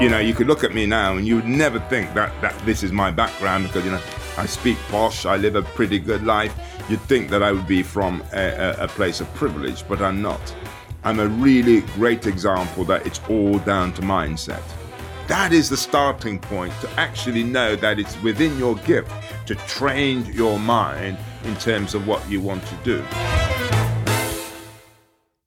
You know, you could look at me now and you would never think that, that this is my background because, you know, I speak posh, I live a pretty good life. You'd think that I would be from a, a, a place of privilege, but I'm not. I'm a really great example that it's all down to mindset. That is the starting point to actually know that it's within your gift to train your mind in terms of what you want to do.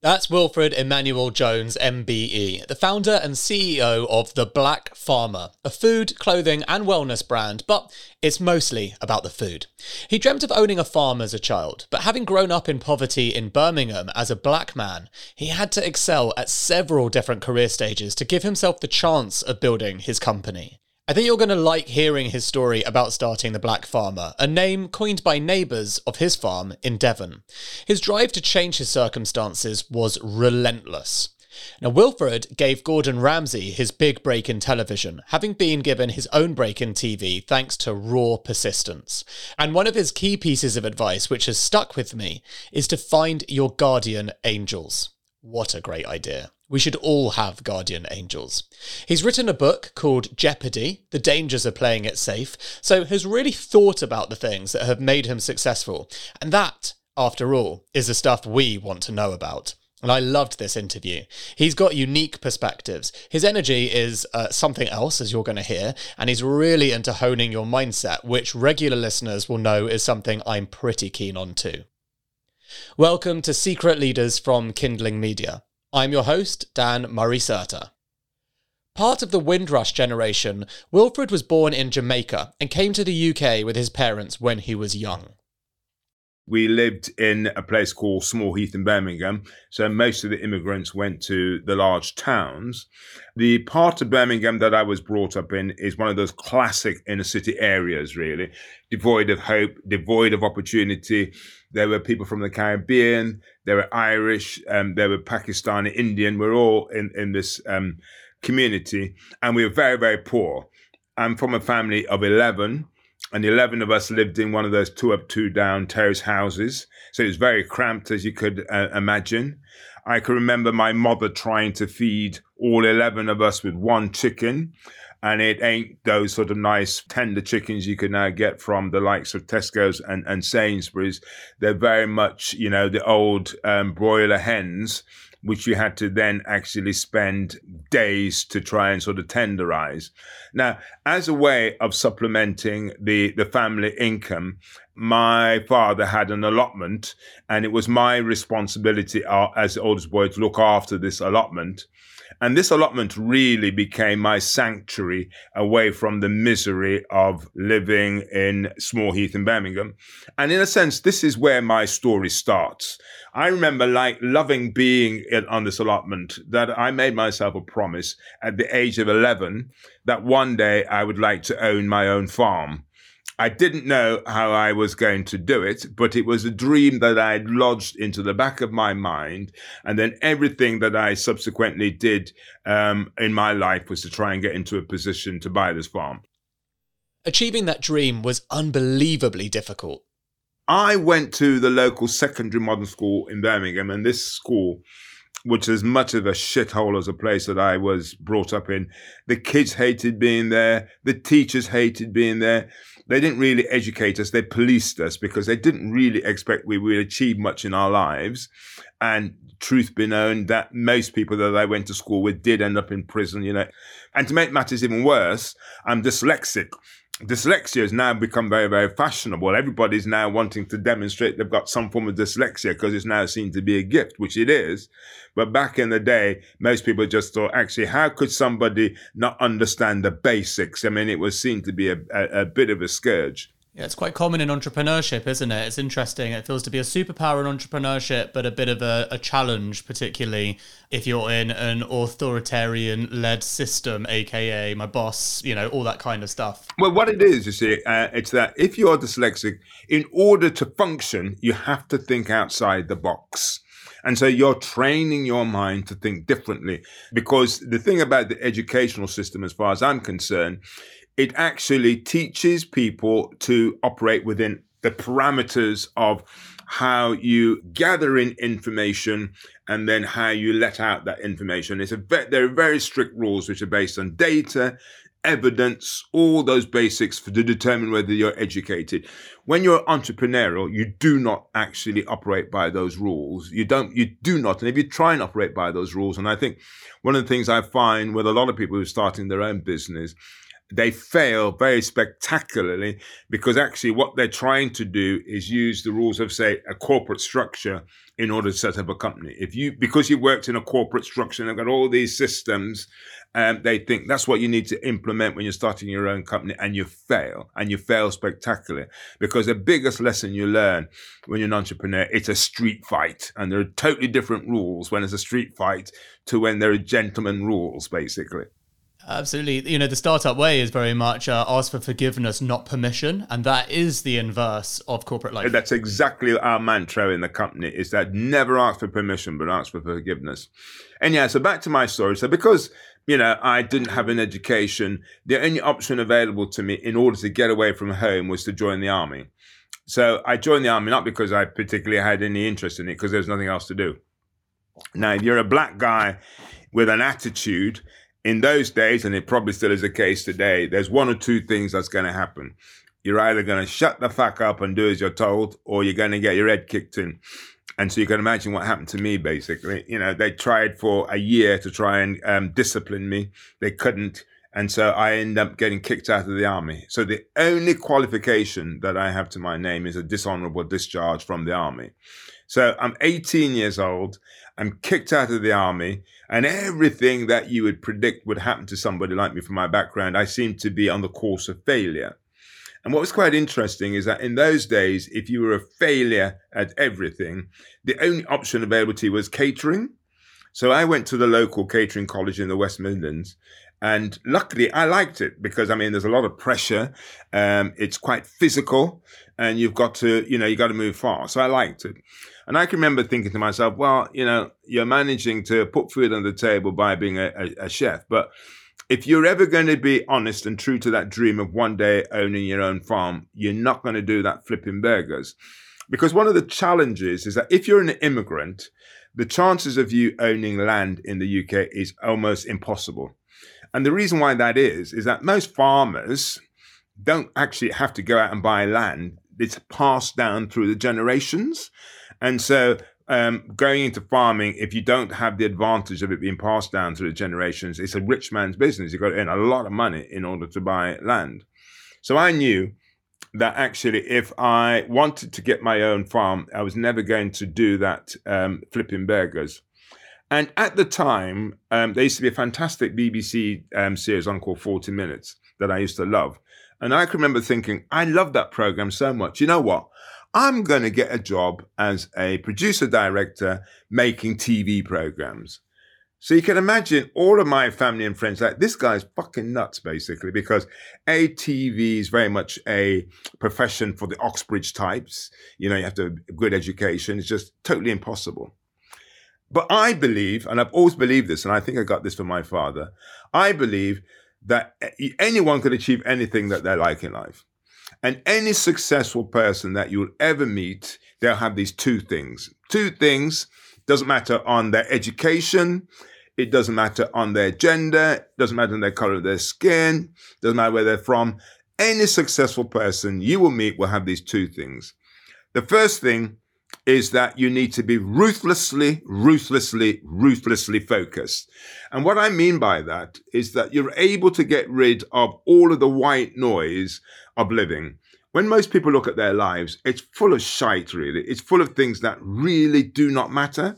That's Wilfred Emmanuel Jones, MBE, the founder and CEO of The Black Farmer, a food, clothing, and wellness brand, but it's mostly about the food. He dreamt of owning a farm as a child, but having grown up in poverty in Birmingham as a black man, he had to excel at several different career stages to give himself the chance of building his company. I think you're going to like hearing his story about starting the Black Farmer, a name coined by neighbours of his farm in Devon. His drive to change his circumstances was relentless. Now, Wilfred gave Gordon Ramsay his big break in television, having been given his own break in TV thanks to raw persistence. And one of his key pieces of advice, which has stuck with me, is to find your guardian angels. What a great idea. We should all have guardian angels. He's written a book called Jeopardy The Dangers of Playing It Safe, so has really thought about the things that have made him successful. And that, after all, is the stuff we want to know about. And I loved this interview. He's got unique perspectives. His energy is uh, something else, as you're going to hear, and he's really into honing your mindset, which regular listeners will know is something I'm pretty keen on too. Welcome to Secret Leaders from Kindling Media. I'm your host, Dan Murray Serter. Part of the Windrush generation, Wilfred was born in Jamaica and came to the UK with his parents when he was young. We lived in a place called Small Heath in Birmingham, so most of the immigrants went to the large towns. The part of Birmingham that I was brought up in is one of those classic inner city areas, really, devoid of hope, devoid of opportunity there were people from the Caribbean. There were Irish. Um, there were Pakistani, Indian. We're all in in this um, community, and we were very very poor. I'm from a family of eleven, and eleven of us lived in one of those two up two down terrace houses. So it was very cramped, as you could uh, imagine. I can remember my mother trying to feed all 11 of us with one chicken and it ain't those sort of nice tender chickens you can now get from the likes of Tesco's and, and Sainsbury's. They're very much, you know, the old um, broiler hens, which you had to then actually spend days to try and sort of tenderize. Now, as a way of supplementing the, the family income, my father had an allotment and it was my responsibility uh, as the oldest boy to look after this allotment. And this allotment really became my sanctuary away from the misery of living in Small Heath in Birmingham. And in a sense, this is where my story starts. I remember like loving being on this allotment that I made myself a promise at the age of 11 that one day I would like to own my own farm. I didn't know how I was going to do it, but it was a dream that I had lodged into the back of my mind. And then everything that I subsequently did um, in my life was to try and get into a position to buy this farm. Achieving that dream was unbelievably difficult. I went to the local secondary modern school in Birmingham, and this school which is much of a shithole as a place that I was brought up in. The kids hated being there. The teachers hated being there they didn't really educate us. They policed us because they didn't really expect we would achieve much in our lives. And truth be known, that most people that I went to school with did end up in prison, you know. And to make matters even worse, I'm dyslexic dyslexia has now become very, very fashionable. Everybody's now wanting to demonstrate they've got some form of dyslexia because it's now seen to be a gift, which it is. But back in the day, most people just thought, actually, how could somebody not understand the basics? I mean, it was seen to be a, a, a bit of a scourge. Yeah, it's quite common in entrepreneurship, isn't it? It's interesting. It feels to be a superpower in entrepreneurship, but a bit of a, a challenge, particularly if you're in an authoritarian led system, aka my boss, you know, all that kind of stuff. Well, what it is, you see, uh, it's that if you're dyslexic, in order to function, you have to think outside the box. And so you're training your mind to think differently. Because the thing about the educational system, as far as I'm concerned, it actually teaches people to operate within the parameters of how you gather in information and then how you let out that information. It's a ve- there are very strict rules which are based on data, evidence, all those basics for, to determine whether you're educated. When you're entrepreneurial, you do not actually operate by those rules. You don't, you do not. And if you try and operate by those rules, and I think one of the things I find with a lot of people who are starting their own business they fail very spectacularly because actually what they're trying to do is use the rules of say a corporate structure in order to set up a company. If you because you worked in a corporate structure and have got all these systems um, they think that's what you need to implement when you're starting your own company and you fail and you fail spectacularly. Because the biggest lesson you learn when you're an entrepreneur it's a street fight. And there are totally different rules when it's a street fight to when there are gentlemen rules basically Absolutely. You know, the startup way is very much uh, ask for forgiveness, not permission. And that is the inverse of corporate life. That's exactly our mantra in the company is that never ask for permission, but ask for forgiveness. And yeah, so back to my story. So because, you know, I didn't have an education, the only option available to me in order to get away from home was to join the army. So I joined the army not because I particularly had any interest in it, because there was nothing else to do. Now, if you're a black guy with an attitude, in those days, and it probably still is the case today, there's one or two things that's going to happen. You're either going to shut the fuck up and do as you're told, or you're going to get your head kicked in. And so you can imagine what happened to me, basically. You know, they tried for a year to try and um, discipline me. They couldn't. And so I end up getting kicked out of the army. So the only qualification that I have to my name is a dishonorable discharge from the army. So I'm 18 years old. I'm kicked out of the army, and everything that you would predict would happen to somebody like me from my background, I seem to be on the course of failure. And what was quite interesting is that in those days, if you were a failure at everything, the only option available to you was catering. So I went to the local catering college in the West Midlands. And luckily, I liked it because I mean, there's a lot of pressure. Um, it's quite physical, and you've got to, you know, you got to move fast. So I liked it. And I can remember thinking to myself, well, you know, you're managing to put food on the table by being a, a, a chef, but if you're ever going to be honest and true to that dream of one day owning your own farm, you're not going to do that flipping burgers. Because one of the challenges is that if you're an immigrant, the chances of you owning land in the UK is almost impossible. And the reason why that is, is that most farmers don't actually have to go out and buy land. It's passed down through the generations. And so um, going into farming, if you don't have the advantage of it being passed down through the generations, it's a rich man's business. You've got to earn a lot of money in order to buy land. So I knew that actually, if I wanted to get my own farm, I was never going to do that um, flipping burgers. And at the time, um, there used to be a fantastic BBC um, series on called 40 Minutes that I used to love. And I can remember thinking, I love that program so much. You know what? I'm going to get a job as a producer director making TV programs. So you can imagine all of my family and friends like this guy's fucking nuts, basically, because ATV is very much a profession for the Oxbridge types. You know, you have to have a good education. It's just totally impossible. But I believe, and I've always believed this, and I think I got this from my father. I believe that anyone can achieve anything that they like in life. And any successful person that you'll ever meet, they'll have these two things. Two things doesn't matter on their education, it doesn't matter on their gender, doesn't matter on their color of their skin, doesn't matter where they're from. Any successful person you will meet will have these two things. The first thing is that you need to be ruthlessly, ruthlessly, ruthlessly focused. And what I mean by that is that you're able to get rid of all of the white noise of living. When most people look at their lives, it's full of shite, really. It's full of things that really do not matter.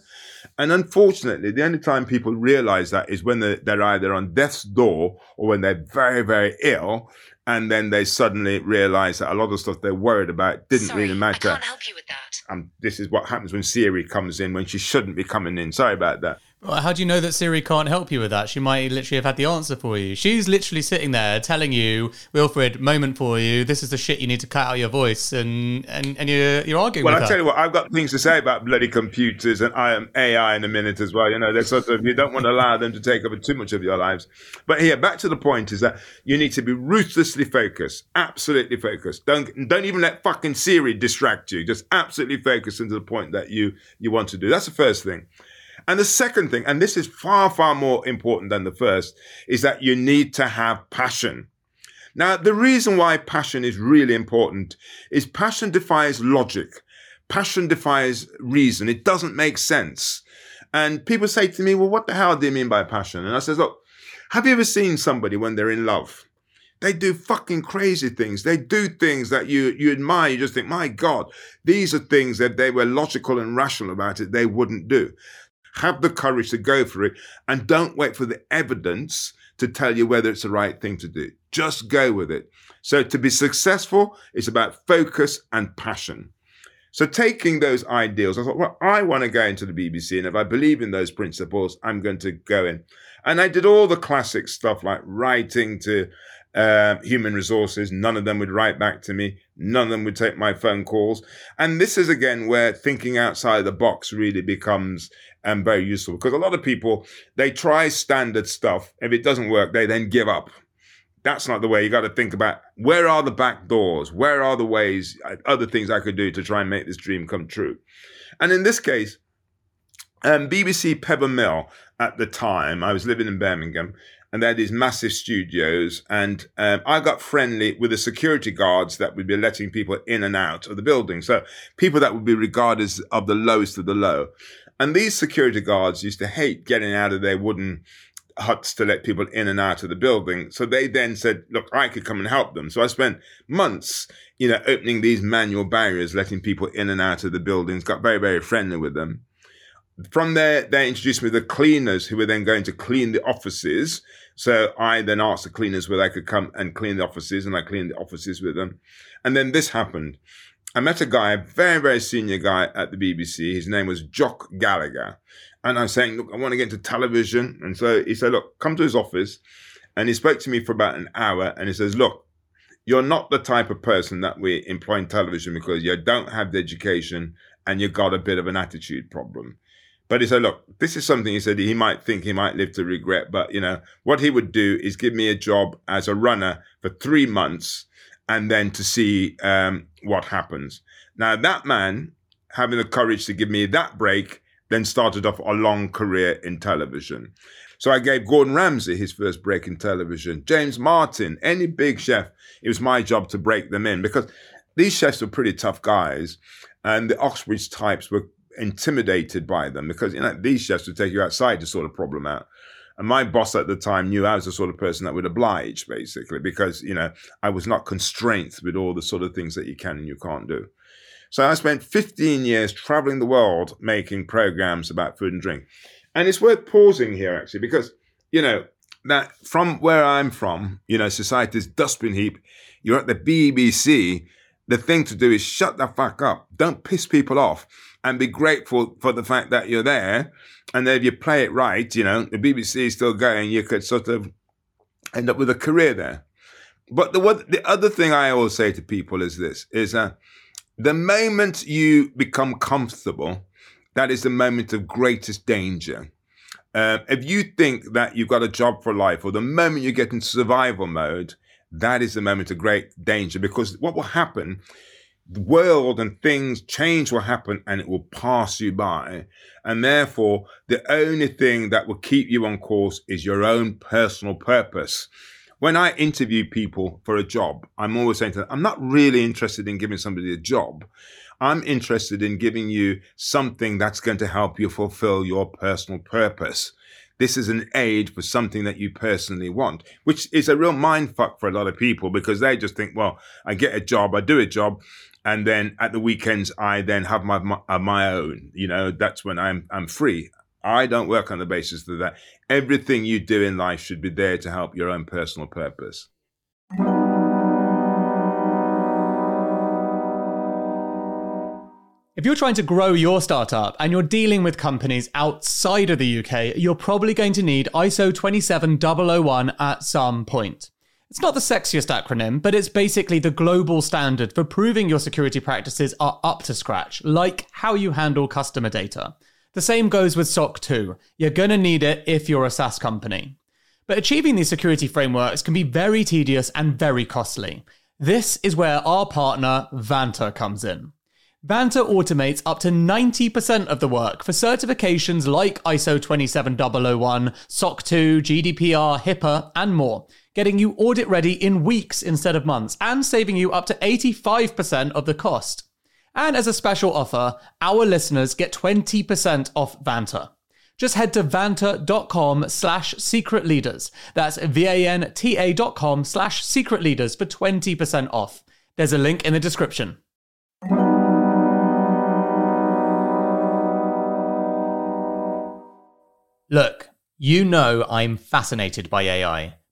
And unfortunately, the only time people realize that is when they're, they're either on death's door or when they're very, very ill and then they suddenly realize that a lot of stuff they're worried about didn't Sorry, really matter. I can't help you with that. And this is what happens when Siri comes in when she shouldn't be coming in. Sorry about that. How do you know that Siri can't help you with that? She might literally have had the answer for you. She's literally sitting there telling you, Wilfred, moment for you. This is the shit you need to cut out your voice, and and, and you're you're arguing. Well, I tell you what, I've got things to say about bloody computers and I am AI in a minute as well. You know, they're sort of you don't want to allow them to take over too much of your lives. But here, back to the point is that you need to be ruthlessly focused, absolutely focused. Don't don't even let fucking Siri distract you. Just absolutely focus into the point that you you want to do. That's the first thing. And the second thing, and this is far, far more important than the first, is that you need to have passion. Now, the reason why passion is really important is passion defies logic. Passion defies reason. It doesn't make sense. And people say to me, well, what the hell do you mean by passion? And I says, look, have you ever seen somebody when they're in love? They do fucking crazy things. They do things that you, you admire. You just think, my God, these are things that they were logical and rational about it. They wouldn't do. Have the courage to go for it and don't wait for the evidence to tell you whether it's the right thing to do. Just go with it. So to be successful is about focus and passion. So taking those ideals, I thought, well, I want to go into the BBC, and if I believe in those principles, I'm going to go in. And I did all the classic stuff like writing to uh, human resources. None of them would write back to me. None of them would take my phone calls. And this is again where thinking outside the box really becomes um, very useful because a lot of people they try standard stuff. If it doesn't work, they then give up. That's not the way. You got to think about where are the back doors? Where are the ways, uh, other things I could do to try and make this dream come true? And in this case, um, BBC Pebble Mill at the time, I was living in Birmingham, and they had these massive studios. And um, I got friendly with the security guards that would be letting people in and out of the building. So people that would be regarded as of the lowest of the low. And these security guards used to hate getting out of their wooden huts to let people in and out of the building. So they then said, look, I could come and help them. So I spent months, you know, opening these manual barriers, letting people in and out of the buildings, got very, very friendly with them. From there, they introduced me to the cleaners who were then going to clean the offices. So I then asked the cleaners whether I could come and clean the offices, and I cleaned the offices with them. And then this happened. I met a guy, a very, very senior guy at the BBC. His name was Jock Gallagher. And I'm saying, look, I want to get into television. And so he said, look, come to his office. And he spoke to me for about an hour. And he says, look, you're not the type of person that we employ in television because you don't have the education and you've got a bit of an attitude problem. But he said, look, this is something he said he might think he might live to regret. But, you know, what he would do is give me a job as a runner for three months and then to see um, what happens. Now, that man, having the courage to give me that break, then started off a long career in television. So I gave Gordon Ramsay his first break in television, James Martin, any big chef. It was my job to break them in because these chefs were pretty tough guys, and the Oxbridge types were intimidated by them because you know these chefs would take you outside to sort of problem out. And my boss at the time knew I was the sort of person that would oblige, basically, because you know I was not constrained with all the sort of things that you can and you can't do. So I spent 15 years traveling the world making programs about food and drink. And it's worth pausing here actually, because you know that from where I'm from, you know, society's dustbin heap. You're at the BBC. The thing to do is shut the fuck up. Don't piss people off and be grateful for the fact that you're there. And then if you play it right, you know, the BBC is still going, you could sort of end up with a career there. But the the other thing I always say to people is this: is uh, the moment you become comfortable, that is the moment of greatest danger. Uh, if you think that you've got a job for life, or the moment you get into survival mode, that is the moment of great danger. Because what will happen the world and things, change will happen and it will pass you by. And therefore, the only thing that will keep you on course is your own personal purpose. When I interview people for a job, I'm always saying to them, I'm not really interested in giving somebody a job. I'm interested in giving you something that's going to help you fulfill your personal purpose. This is an aid for something that you personally want, which is a real mind fuck for a lot of people because they just think, well, I get a job, I do a job, and then at the weekends I then have my my, uh, my own. You know, that's when I'm I'm free. I don't work on the basis of that. Everything you do in life should be there to help your own personal purpose. If you're trying to grow your startup and you're dealing with companies outside of the UK, you're probably going to need ISO 27001 at some point. It's not the sexiest acronym, but it's basically the global standard for proving your security practices are up to scratch, like how you handle customer data. The same goes with SOC 2. You're going to need it if you're a SaaS company. But achieving these security frameworks can be very tedious and very costly. This is where our partner, Vanta, comes in. Vanta automates up to 90% of the work for certifications like ISO 27001, SOC 2, GDPR, HIPAA, and more, getting you audit ready in weeks instead of months, and saving you up to 85% of the cost. And as a special offer, our listeners get 20% off Vanta. Just head to vanta.com slash secret leaders. That's V-A-N-T-A dot com slash secret leaders for 20% off. There's a link in the description. Look, you know I'm fascinated by AI,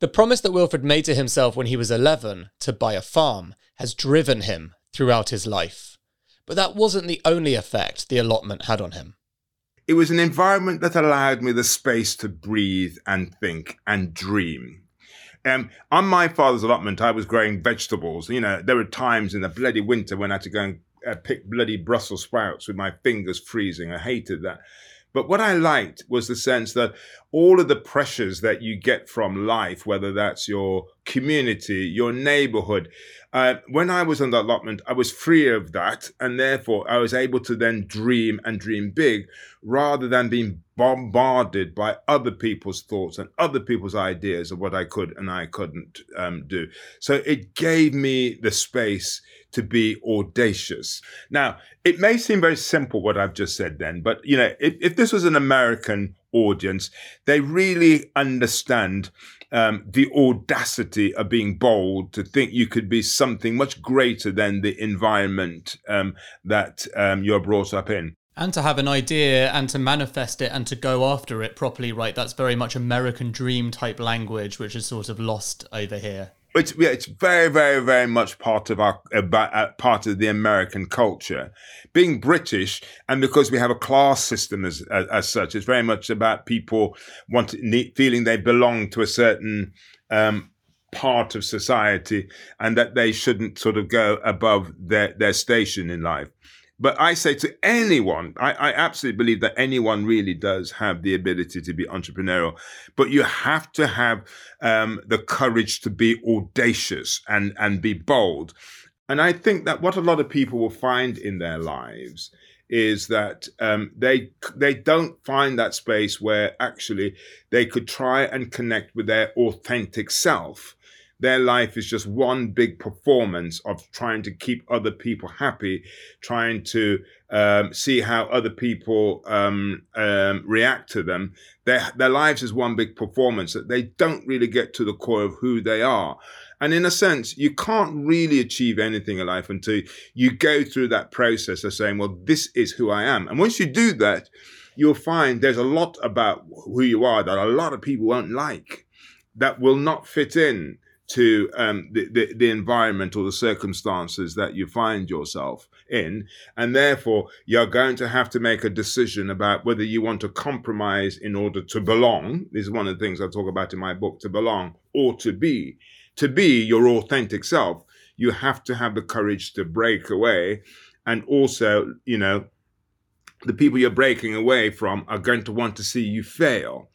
The promise that Wilfred made to himself when he was 11 to buy a farm has driven him throughout his life. But that wasn't the only effect the allotment had on him. It was an environment that allowed me the space to breathe and think and dream. Um, on my father's allotment, I was growing vegetables. You know, there were times in the bloody winter when I had to go and uh, pick bloody Brussels sprouts with my fingers freezing. I hated that. But what I liked was the sense that all of the pressures that you get from life, whether that's your community, your neighborhood, uh, when I was on the allotment, I was free of that. And therefore, I was able to then dream and dream big rather than being bombarded by other people's thoughts and other people's ideas of what I could and I couldn't um, do. So it gave me the space to be audacious. Now, it may seem very simple what I've just said then, but you know, if, if this was an American audience, they really understand um, the audacity of being bold to think you could be something much greater than the environment um, that um, you're brought up in. And to have an idea and to manifest it and to go after it properly, right? That's very much American dream type language, which is sort of lost over here. It's yeah, it's very, very, very much part of our uh, part of the American culture. Being British, and because we have a class system as as, as such, it's very much about people wanting feeling they belong to a certain um, part of society, and that they shouldn't sort of go above their their station in life. But I say to anyone, I, I, absolutely believe that anyone really does have the ability to be entrepreneurial, but you have to have um, the courage to be audacious and, and be bold. And I think that what a lot of people will find in their lives is that um, they they don't find that space where actually they could try and connect with their authentic self their life is just one big performance of trying to keep other people happy, trying to um, see how other people um, um, react to them. Their, their lives is one big performance that they don't really get to the core of who they are. And in a sense, you can't really achieve anything in life until you go through that process of saying, well, this is who I am. And once you do that, you'll find there's a lot about who you are that a lot of people won't like, that will not fit in to um, the, the, the, environment or the circumstances that you find yourself in. And therefore, you're going to have to make a decision about whether you want to compromise in order to belong. This is one of the things I talk about in my book to belong or to be. To be your authentic self, you have to have the courage to break away. And also, you know, the people you're breaking away from are going to want to see you fail.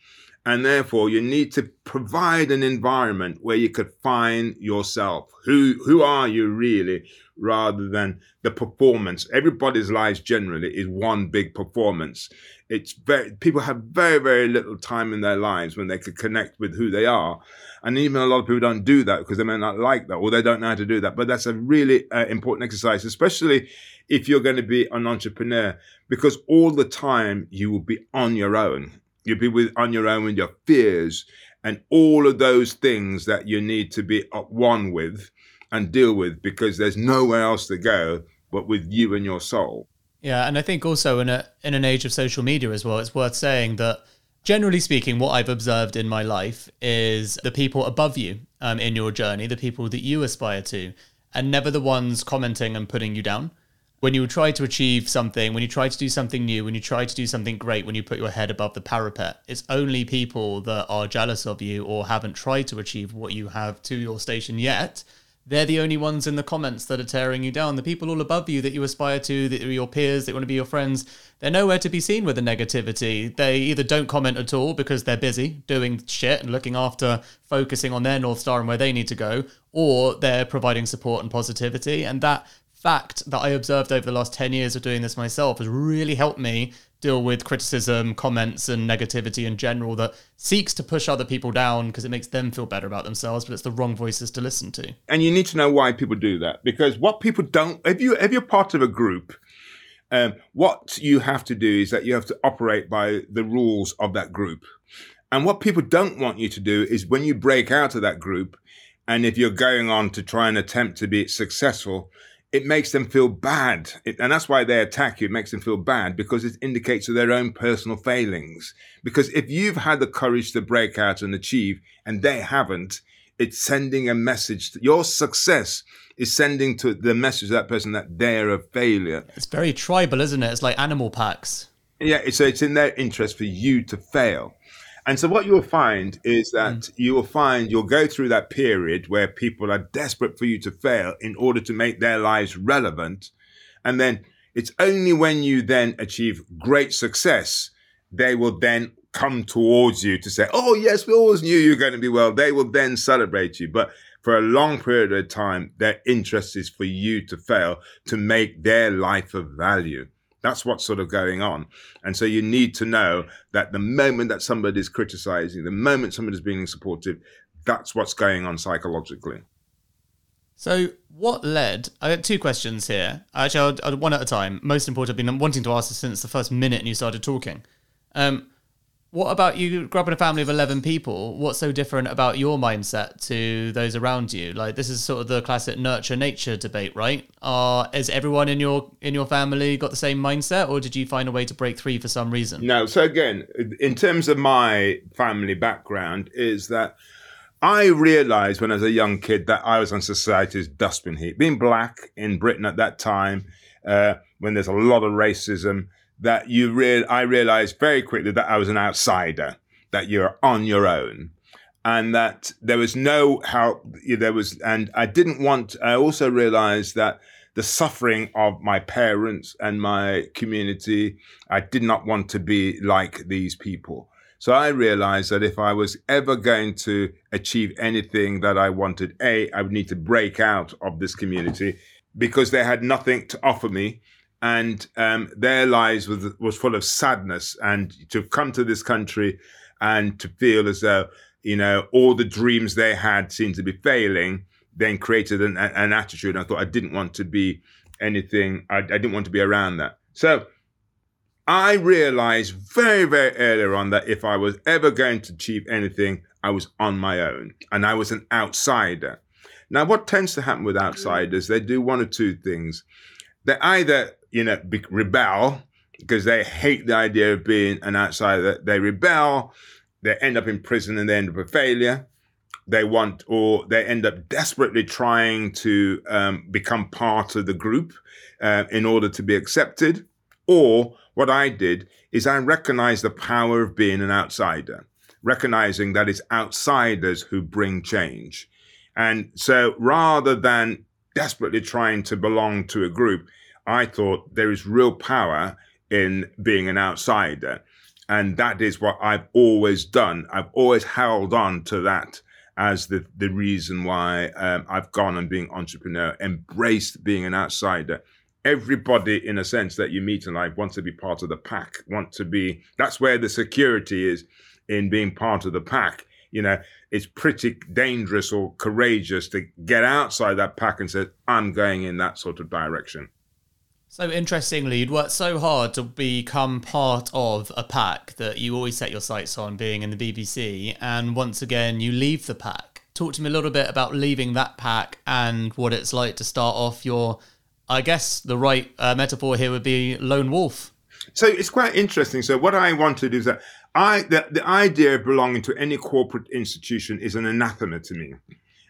And therefore, you need to provide an environment where you could find yourself. Who, who are you really? Rather than the performance. Everybody's lives generally is one big performance. It's very, people have very, very little time in their lives when they could connect with who they are. And even a lot of people don't do that because they may not like that or they don't know how to do that. But that's a really uh, important exercise, especially if you're going to be an entrepreneur, because all the time you will be on your own You'll be with on your own with your fears and all of those things that you need to be at one with and deal with because there's nowhere else to go but with you and your soul. Yeah, and I think also in a in an age of social media as well, it's worth saying that generally speaking, what I've observed in my life is the people above you um, in your journey, the people that you aspire to, and never the ones commenting and putting you down when you try to achieve something, when you try to do something new, when you try to do something great, when you put your head above the parapet, it's only people that are jealous of you or haven't tried to achieve what you have to your station yet. They're the only ones in the comments that are tearing you down. The people all above you that you aspire to, that are your peers, that want to be your friends, they're nowhere to be seen with the negativity. They either don't comment at all because they're busy doing shit and looking after, focusing on their North Star and where they need to go, or they're providing support and positivity. And that fact that I observed over the last 10 years of doing this myself has really helped me deal with criticism, comments, and negativity in general that seeks to push other people down because it makes them feel better about themselves, but it's the wrong voices to listen to. And you need to know why people do that because what people don't, if you if you're part of a group, um, what you have to do is that you have to operate by the rules of that group. And what people don't want you to do is when you break out of that group, and if you're going on to try and attempt to be successful, it makes them feel bad. It, and that's why they attack you. It makes them feel bad because it indicates their own personal failings. Because if you've had the courage to break out and achieve and they haven't, it's sending a message. To, your success is sending to the message to that person that they're a failure. It's very tribal, isn't it? It's like animal packs. Yeah, so it's in their interest for you to fail. And so what you'll find is that mm. you will find you'll go through that period where people are desperate for you to fail in order to make their lives relevant. And then it's only when you then achieve great success, they will then come towards you to say, Oh, yes, we always knew you were going to be well. They will then celebrate you. But for a long period of time, their interest is for you to fail to make their life of value. That's what's sort of going on. And so you need to know that the moment that somebody's criticizing, the moment somebody's being supportive, that's what's going on psychologically. So, what led? I got two questions here. Actually, I'll, I'll, one at a time. Most important, I've been wanting to ask this since the first minute and you started talking. Um, what about you grew up in a family of 11 people? What's so different about your mindset to those around you? Like this is sort of the classic nurture nature debate, right? Uh, is everyone in your in your family got the same mindset or did you find a way to break free for some reason? No, so again, in terms of my family background is that I realized when I was a young kid that I was on society's dustbin heap. Being black in Britain at that time, uh, when there's a lot of racism, that you real I realized very quickly that I was an outsider, that you're on your own. And that there was no help. There was, and I didn't want. I also realized that the suffering of my parents and my community, I did not want to be like these people. So I realized that if I was ever going to achieve anything that I wanted, A, I would need to break out of this community because they had nothing to offer me and um, their lives was was full of sadness. And to come to this country and to feel as though you know all the dreams they had seemed to be failing, then created an, an attitude. I thought I didn't want to be anything. I, I didn't want to be around that. So I realized very, very early on that if I was ever going to achieve anything, I was on my own and I was an outsider. Now, what tends to happen with outsiders, they do one or two things. They either you know, be, rebel because they hate the idea of being an outsider. They rebel, they end up in prison and they end up a failure. They want, or they end up desperately trying to um, become part of the group uh, in order to be accepted. Or what I did is I recognized the power of being an outsider, recognizing that it's outsiders who bring change. And so rather than desperately trying to belong to a group, I thought there is real power in being an outsider. And that is what I've always done. I've always held on to that as the, the reason why um, I've gone and being entrepreneur, embraced being an outsider. Everybody, in a sense, that you meet in life wants to be part of the pack, want to be, that's where the security is in being part of the pack. You know, it's pretty dangerous or courageous to get outside that pack and say, I'm going in that sort of direction. So interestingly, you'd worked so hard to become part of a pack that you always set your sights on being in the BBC, and once again, you leave the pack. Talk to me a little bit about leaving that pack and what it's like to start off your, I guess the right uh, metaphor here would be lone wolf. So it's quite interesting. So what I wanted is that I the, the idea of belonging to any corporate institution is an anathema to me,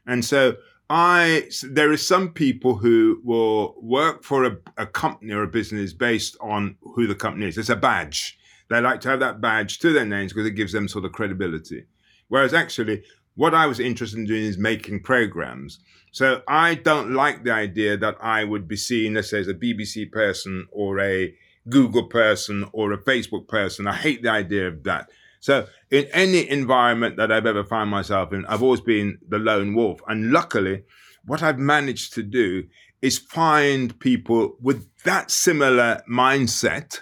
and so I there are some people who will work for a, a, company or a business based on who the company is. It's a badge. They like to have that badge to their names because it gives them sort of credibility. Whereas actually, what I was interested in doing is making programs. So I don't like the idea that I would be seen, let's say, as a BBC person or a Google person or a Facebook person. I hate the idea of that. So in any environment that I've ever found myself in, I've always been the lone wolf. And luckily, what I've managed to do is find people with that similar mindset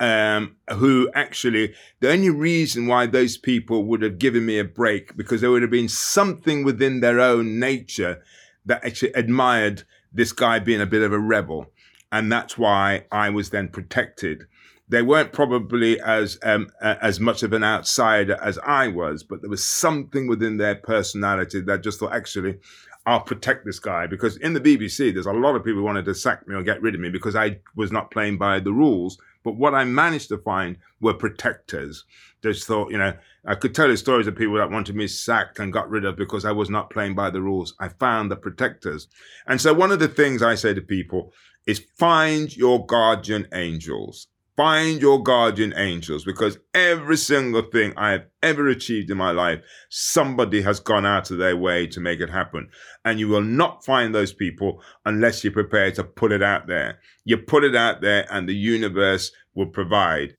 um, who actually, the only reason why those people would have given me a break, because there would have been something within their own nature that actually admired this guy being a bit of a rebel. And that's why I was then protected they weren't probably as um, as much of an outsider as I was, but there was something within their personality that just thought, actually, I'll protect this guy because in the BBC, there's a lot of people who wanted to sack me or get rid of me because I was not playing by the rules. But what I managed to find were protectors. Just thought, you know, I could tell you stories of people that wanted me sacked and got rid of because I was not playing by the rules. I found the protectors. And so one of the things I say to people is find your guardian angels. Find your guardian angels because every single thing I have ever achieved in my life, somebody has gone out of their way to make it happen. And you will not find those people unless you're prepared to put it out there. You put it out there and the universe will provide.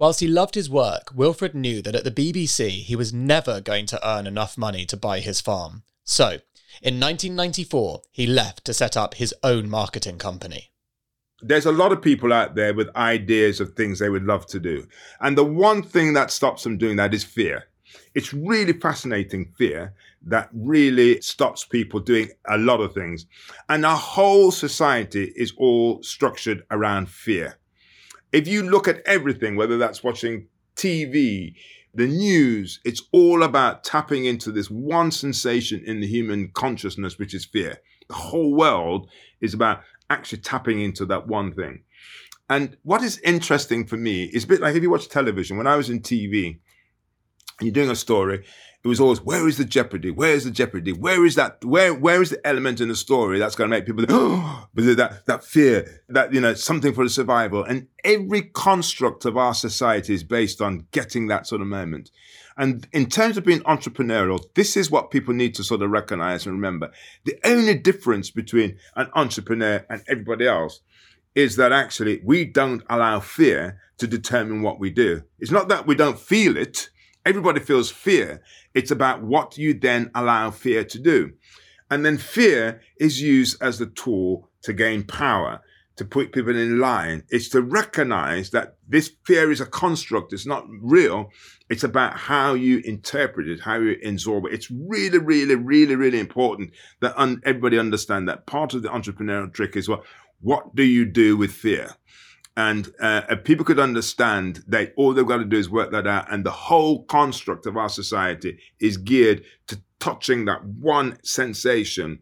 Whilst he loved his work, Wilfred knew that at the BBC he was never going to earn enough money to buy his farm. So, in 1994, he left to set up his own marketing company there's a lot of people out there with ideas of things they would love to do. And the one thing that stops them doing that is fear. It's really fascinating fear that really stops people doing a lot of things. And our whole society is all structured around fear. If you look at everything, whether that's watching TV, the news, it's all about tapping into this one sensation in the human consciousness, which is fear. The whole world is about actually tapping into that one thing. And what is interesting for me is a bit like if you watch television, when I was in TV, you're doing a story, it was always, where is the jeopardy? Where is the jeopardy? Where is that? Where, where is the element in the story that's going to make people, oh, that, that fear, that, you know, something for the survival. And every construct of our society is based on getting that sort of moment. And in terms of being entrepreneurial, this is what people need to sort of recognize and remember. The only difference between an entrepreneur and everybody else is that actually we don't allow fear to determine what we do. It's not that we don't feel it. Everybody feels fear. It's about what you then allow fear to do. And then fear is used as the tool to gain power to put people in line. It's to recognize that this fear is a construct. It's not real. It's about how you interpret it, how you absorb it. It's really, really, really, really important that un- everybody understand that part of the entrepreneurial trick is what, what do you do with fear? And uh, people could understand that all they've got to do is work that out, and the whole construct of our society is geared to touching that one sensation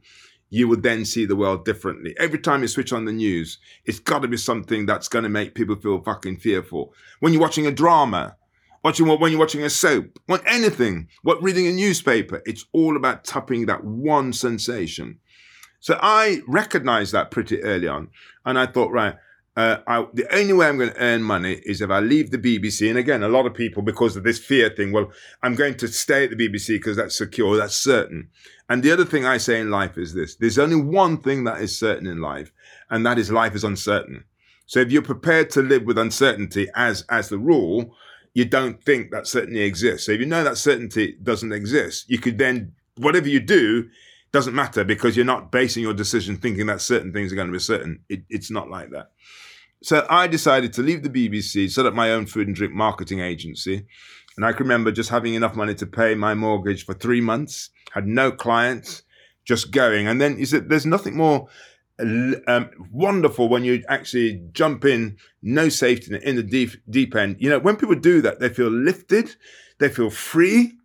you would then see the world differently. Every time you switch on the news, it's got to be something that's going to make people feel fucking fearful. When you're watching a drama, watching when you're watching a soap, when anything, what reading a newspaper, it's all about tapping that one sensation. So I recognized that pretty early on, and I thought, right, uh, I, the only way I'm going to earn money is if I leave the BBC. And again, a lot of people, because of this fear thing, well, I'm going to stay at the BBC because that's secure, that's certain. And the other thing I say in life is this there's only one thing that is certain in life, and that is life is uncertain. So if you're prepared to live with uncertainty as as the rule, you don't think that certainty exists. So if you know that certainty doesn't exist, you could then whatever you do doesn't matter because you're not basing your decision thinking that certain things are going to be certain. It, it's not like that. So I decided to leave the BBC, set up my own food and drink marketing agency. And I can remember just having enough money to pay my mortgage for three months, had no clients, just going. And then you said there's nothing more um, wonderful when you actually jump in, no safety in the deep, deep end. You know, when people do that, they feel lifted, they feel free.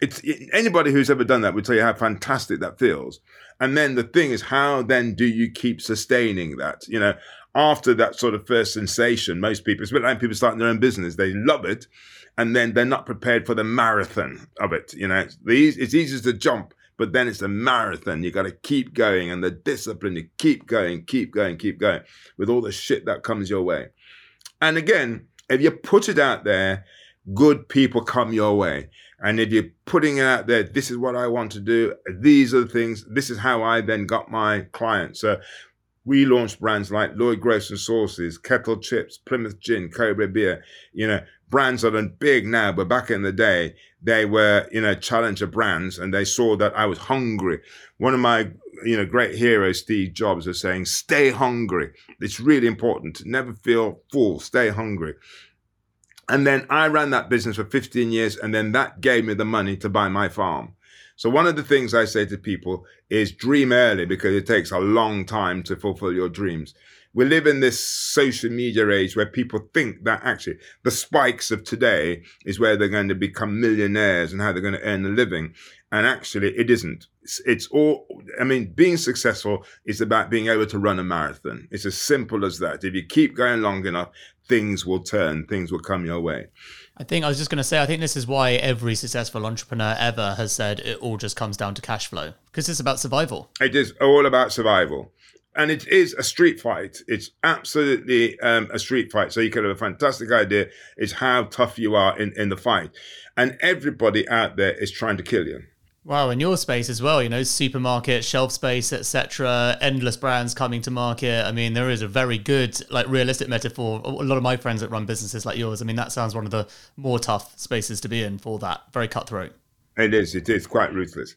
It's anybody who's ever done that would tell you how fantastic that feels. And then the thing is, how then do you keep sustaining that? You know, after that sort of first sensation, most people, bit like people starting their own business, they love it, and then they're not prepared for the marathon of it. You know, it's, it's easy to jump, but then it's a marathon. You got to keep going, and the discipline to keep going, keep going, keep going with all the shit that comes your way. And again, if you put it out there, good people come your way. And if you're putting it out there, this is what I want to do. These are the things. This is how I then got my clients. So we launched brands like Loyd Grossman Sauces, Kettle Chips, Plymouth Gin, Cobra Beer, you know, brands that are big now, but back in the day, they were, you know, challenger brands and they saw that I was hungry. One of my, you know, great heroes, Steve Jobs, was saying, stay hungry. It's really important. Never feel full, stay hungry. And then I ran that business for 15 years, and then that gave me the money to buy my farm. So one of the things I say to people is dream early because it takes a long time to fulfill your dreams. We live in this social media age where people think that actually the spikes of today is where they're going to become millionaires and how they're going to earn a living. And actually it isn't. It's, it's all, I mean, being successful is about being able to run a marathon. It's as simple as that. If you keep going long enough, things will turn, things will come your way. I think I was just going to say, I think this is why every successful entrepreneur ever has said it all just comes down to cash flow because it's about survival. It is all about survival. And it is a street fight. It's absolutely um, a street fight. So you could have a fantastic idea. It's how tough you are in, in the fight. And everybody out there is trying to kill you. Wow, in your space as well, you know, supermarket, shelf space, etc., endless brands coming to market. I mean, there is a very good, like, realistic metaphor. A lot of my friends that run businesses like yours, I mean, that sounds one of the more tough spaces to be in for that. Very cutthroat. It is. It is quite ruthless.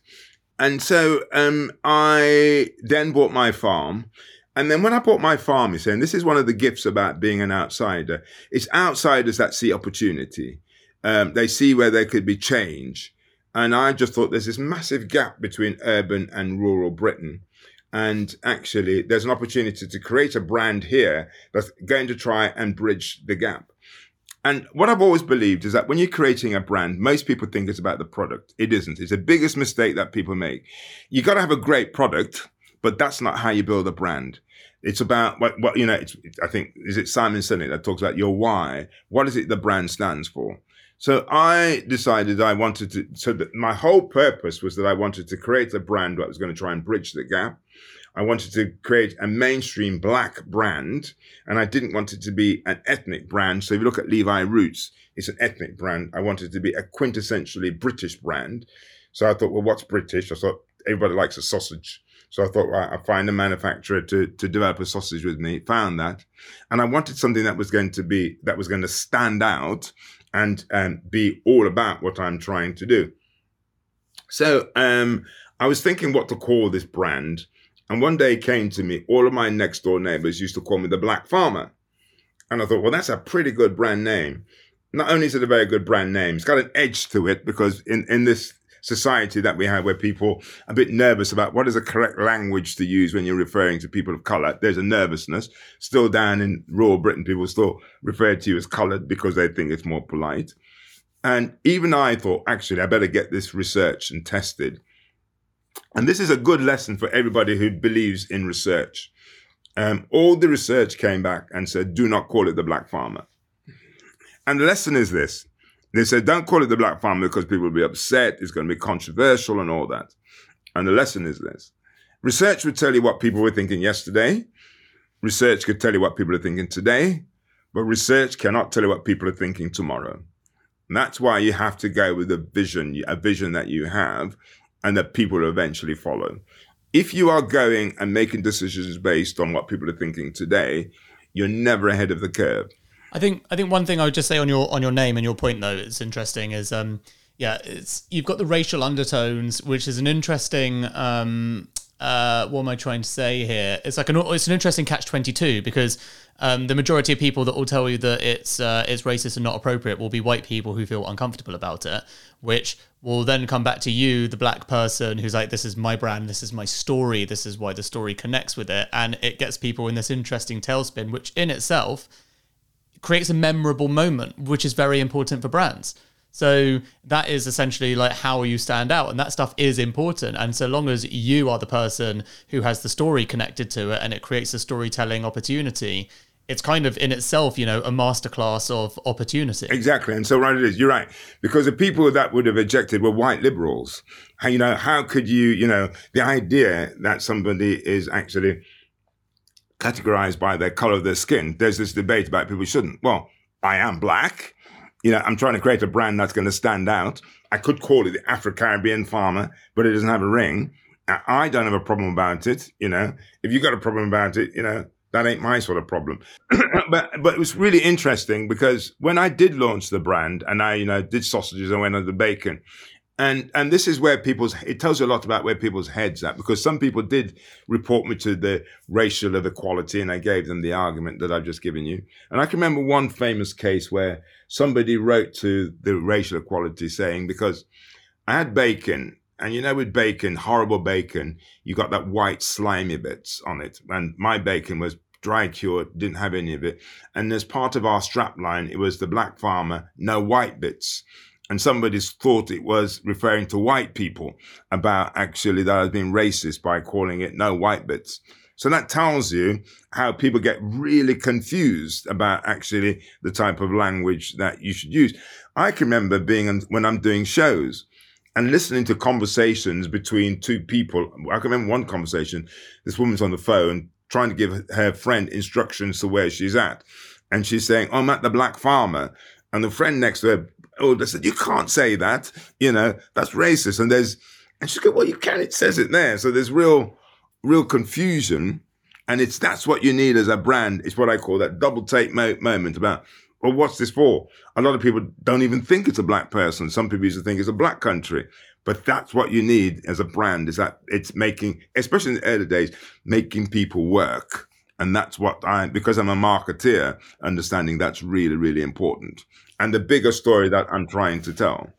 And so um, I then bought my farm. And then when I bought my farm, you saying this is one of the gifts about being an outsider. It's outsiders that see opportunity. Um, they see where there could be change and I just thought there's this massive gap between urban and rural Britain. And actually, there's an opportunity to create a brand here that's going to try and bridge the gap. And what I've always believed is that when you're creating a brand, most people think it's about the product. It isn't. It's the biggest mistake that people make. You've got to have a great product, but that's not how you build a brand. It's about what, what you know. I think is it Simon Sinek that talks about your why. What is it the brand stands for? So I decided I wanted to, so that my whole purpose was that I wanted to create a brand that was going to try and bridge the gap. I wanted to create a mainstream black brand, and I didn't want it to be an ethnic brand. So if you look at Levi Roots, it's an ethnic brand. I wanted to be a quintessentially British brand. So I thought, well, what's British? I thought everybody likes a sausage. So I thought, well, I'd find a manufacturer to, to develop a sausage with me, found that. And I wanted something that was going to be, that was going to stand out and um, be all about what I'm trying to do. So um, I was thinking what to call this brand. And one day came to me, all of my next door neighbors used to call me the Black Farmer. And I thought, well, that's a pretty good brand name. Not only is it a very good brand name, it's got an edge to it because in, in this society that we have where people are a bit nervous about what is the correct language to use when you're referring to people of color. There's a nervousness. Still down in rural Britain, people still refer to you as colored because they think it's more polite. And even I thought, actually, I better get this researched and tested. And this is a good lesson for everybody who believes in research. Um, all the research came back and said, do not call it the black farmer. And the lesson is this they said, don't call it the black family because people will be upset. It's going to be controversial and all that. And the lesson is this. Research would tell you what people were thinking yesterday. Research could tell you what people are thinking today, but research cannot tell you what people are thinking tomorrow. And that's why you have to go with a vision, a vision that you have and that people eventually follow. If you are going and making decisions based on what people are thinking today, you're never ahead of the curve. I think I think one thing I would just say on your on your name and your point though it's interesting is um yeah it's you've got the racial undertones which is an interesting um uh what am I trying to say here? It's like an it's an interesting catch 22 because um, the majority of people that will tell you that it's uh, it's racist and not appropriate will be white people who feel uncomfortable about it, which will then come back to you, the black person who's like, "This is my brand, this is my story, this is why the story connects with it," and it gets people in this interesting tailspin, which in itself creates a memorable moment, which is very important for brands. So that is essentially like how you stand out, and that stuff is important. And so long as you are the person who has the story connected to it, and it creates a storytelling opportunity, it's kind of in itself, you know, a masterclass of opportunity. Exactly, and so right it is. You're right because the people that would have ejected were white liberals. How, you know, how could you, you know, the idea that somebody is actually categorized by their color of their skin. There's this debate about people shouldn't. Well, I am black. You know, I'm trying to create a brand that's going to stand out. I could call it the Afro Caribbean farmer, but it doesn't have a ring. I don't have a problem about it. You know, if you got a problem about it, you know, that ain't my sort of problem. but but it was really interesting because when I did launch the brand and I, you know, did sausages and went on the bacon, and and this is where people's it tells you a lot about where people's heads at because some people did report me to the racial equality and I gave them the argument that I've just given you. And I can remember one famous case where somebody wrote to the racial equality saying because I had bacon and you know with bacon, horrible bacon, you got that white slimy bits on it. And my bacon was dry cured, didn't have any of it. And as part of our strap line, it was the black farmer, no white bits and somebody thought it was referring to white people about actually that has been racist by calling it no white bits. So that tells you how people get really confused about actually the type of language that you should use. I can remember being when I'm doing shows and listening to conversations between two people. I can remember one conversation. This woman's on the phone trying to give her friend instructions to where she's at. And she's saying, oh, I'm at the Black Farmer. And the friend next to her oh, they said, you can't say that, you know, that's racist. And there's, and she go, well, you can, it says it there. So there's real, real confusion. And it's, that's what you need as a brand. It's what I call that double take mo- moment about, well, what's this for? A lot of people don't even think it's a black person. Some people used to think it's a black country. But that's what you need as a brand is that it's making, especially in the early days, making people work. And that's what I, because I'm a marketeer, understanding that's really, really important and the bigger story that I'm trying to tell.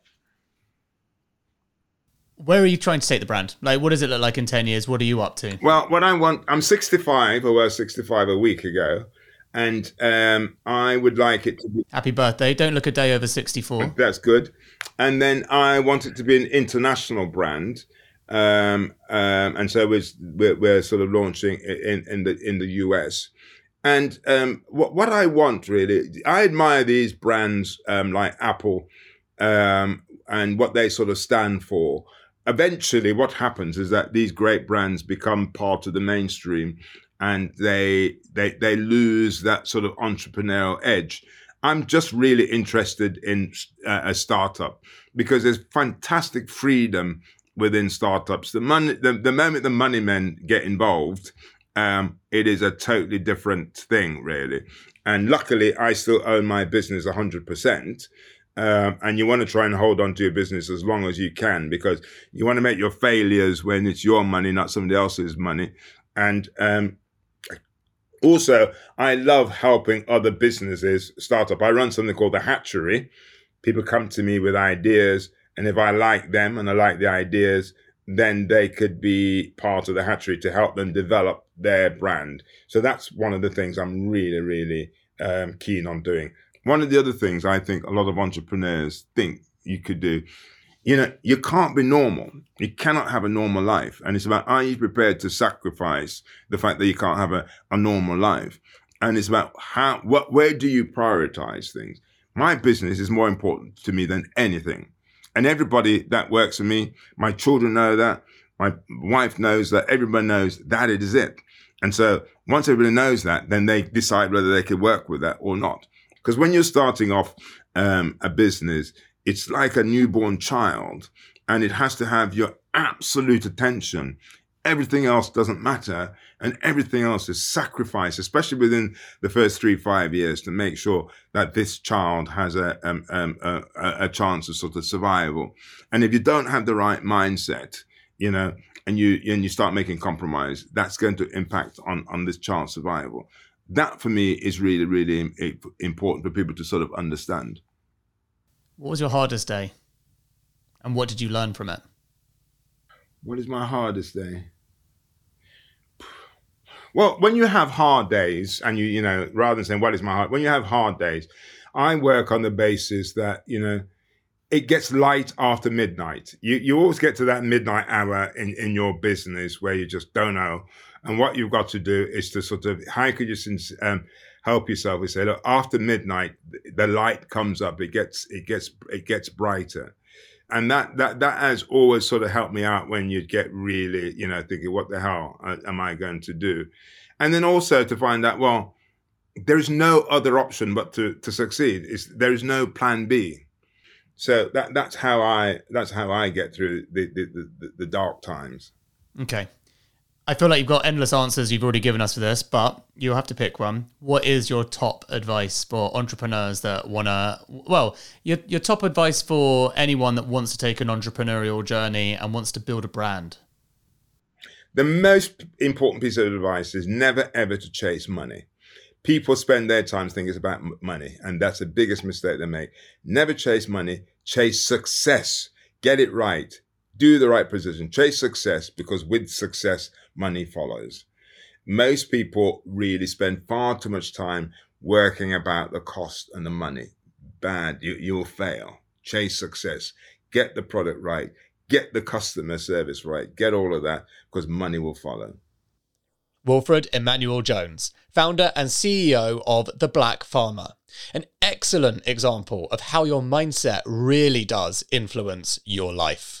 Where are you trying to take the brand? Like, what does it look like in 10 years? What are you up to? Well, what I want, I'm 65, or was 65 a week ago, and um, I would like it to be. Happy birthday. Don't look a day over 64. That's good. And then I want it to be an international brand. Um, um, and so we're, we're, sort of launching in, in the in the US. And um, what what I want really, I admire these brands um, like Apple um, and what they sort of stand for. Eventually, what happens is that these great brands become part of the mainstream, and they they they lose that sort of entrepreneurial edge. I'm just really interested in uh, a startup because there's fantastic freedom within startups. The money, the, the moment the money men get involved, um, it is a totally different thing, really. And luckily, I still own my business 100%. Um, and you want to try and hold on to your business as long as you can because you want to make your failures when it's your money, not somebody else's money. And um, also, I love helping other businesses start up. I run something called the Hatchery. People come to me with ideas, and if I like them and I like the ideas, then they could be part of the hatchery to help them develop their brand. So that's one of the things I'm really, really um, keen on doing. One of the other things I think a lot of entrepreneurs think you could do, you know, you can't be normal. You cannot have a normal life. And it's about are you prepared to sacrifice the fact that you can't have a, a normal life? And it's about how, what, where do you prioritize things? My business is more important to me than anything. And everybody that works for me, my children know that, my wife knows that, everyone knows that it is it. And so once everybody knows that, then they decide whether they can work with that or not. Because when you're starting off um, a business, it's like a newborn child and it has to have your absolute attention everything else doesn't matter and everything else is sacrificed, especially within the first three, five years to make sure that this child has a, um, um, a, a chance of sort of survival. And if you don't have the right mindset, you know, and you, and you start making compromise, that's going to impact on, on this child's survival. That for me is really, really important for people to sort of understand. What was your hardest day? And what did you learn from it? What is my hardest day? Well, when you have hard days, and you, you know, rather than saying what is my hard, when you have hard days, I work on the basis that you know it gets light after midnight. You you always get to that midnight hour in in your business where you just don't know, and what you've got to do is to sort of how could you um, help yourself? We say, look, after midnight, the light comes up. It gets it gets it gets brighter and that that that has always sort of helped me out when you'd get really you know thinking what the hell uh, am i going to do? And then also to find out well there's no other option but to to succeed. Is there is no plan b. So that that's how i that's how i get through the the, the, the dark times. Okay I feel like you've got endless answers you've already given us for this, but you'll have to pick one. What is your top advice for entrepreneurs that want to, well, your, your top advice for anyone that wants to take an entrepreneurial journey and wants to build a brand? The most important piece of advice is never ever to chase money. People spend their time thinking it's about money, and that's the biggest mistake they make. Never chase money, chase success. Get it right do the right position, chase success because with success, money follows. Most people really spend far too much time working about the cost and the money. Bad, you, you'll fail. Chase success, get the product right, get the customer service right, get all of that because money will follow. Wilfred Emmanuel Jones, founder and CEO of The Black Farmer. An excellent example of how your mindset really does influence your life.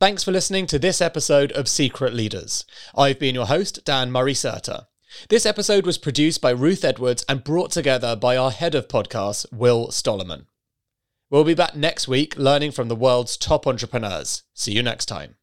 Thanks for listening to this episode of Secret Leaders. I've been your host, Dan Murray Serter. This episode was produced by Ruth Edwards and brought together by our head of podcasts, Will Stollerman. We'll be back next week learning from the world's top entrepreneurs. See you next time.